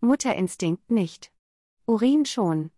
Mutterinstinkt nicht. Urin schon.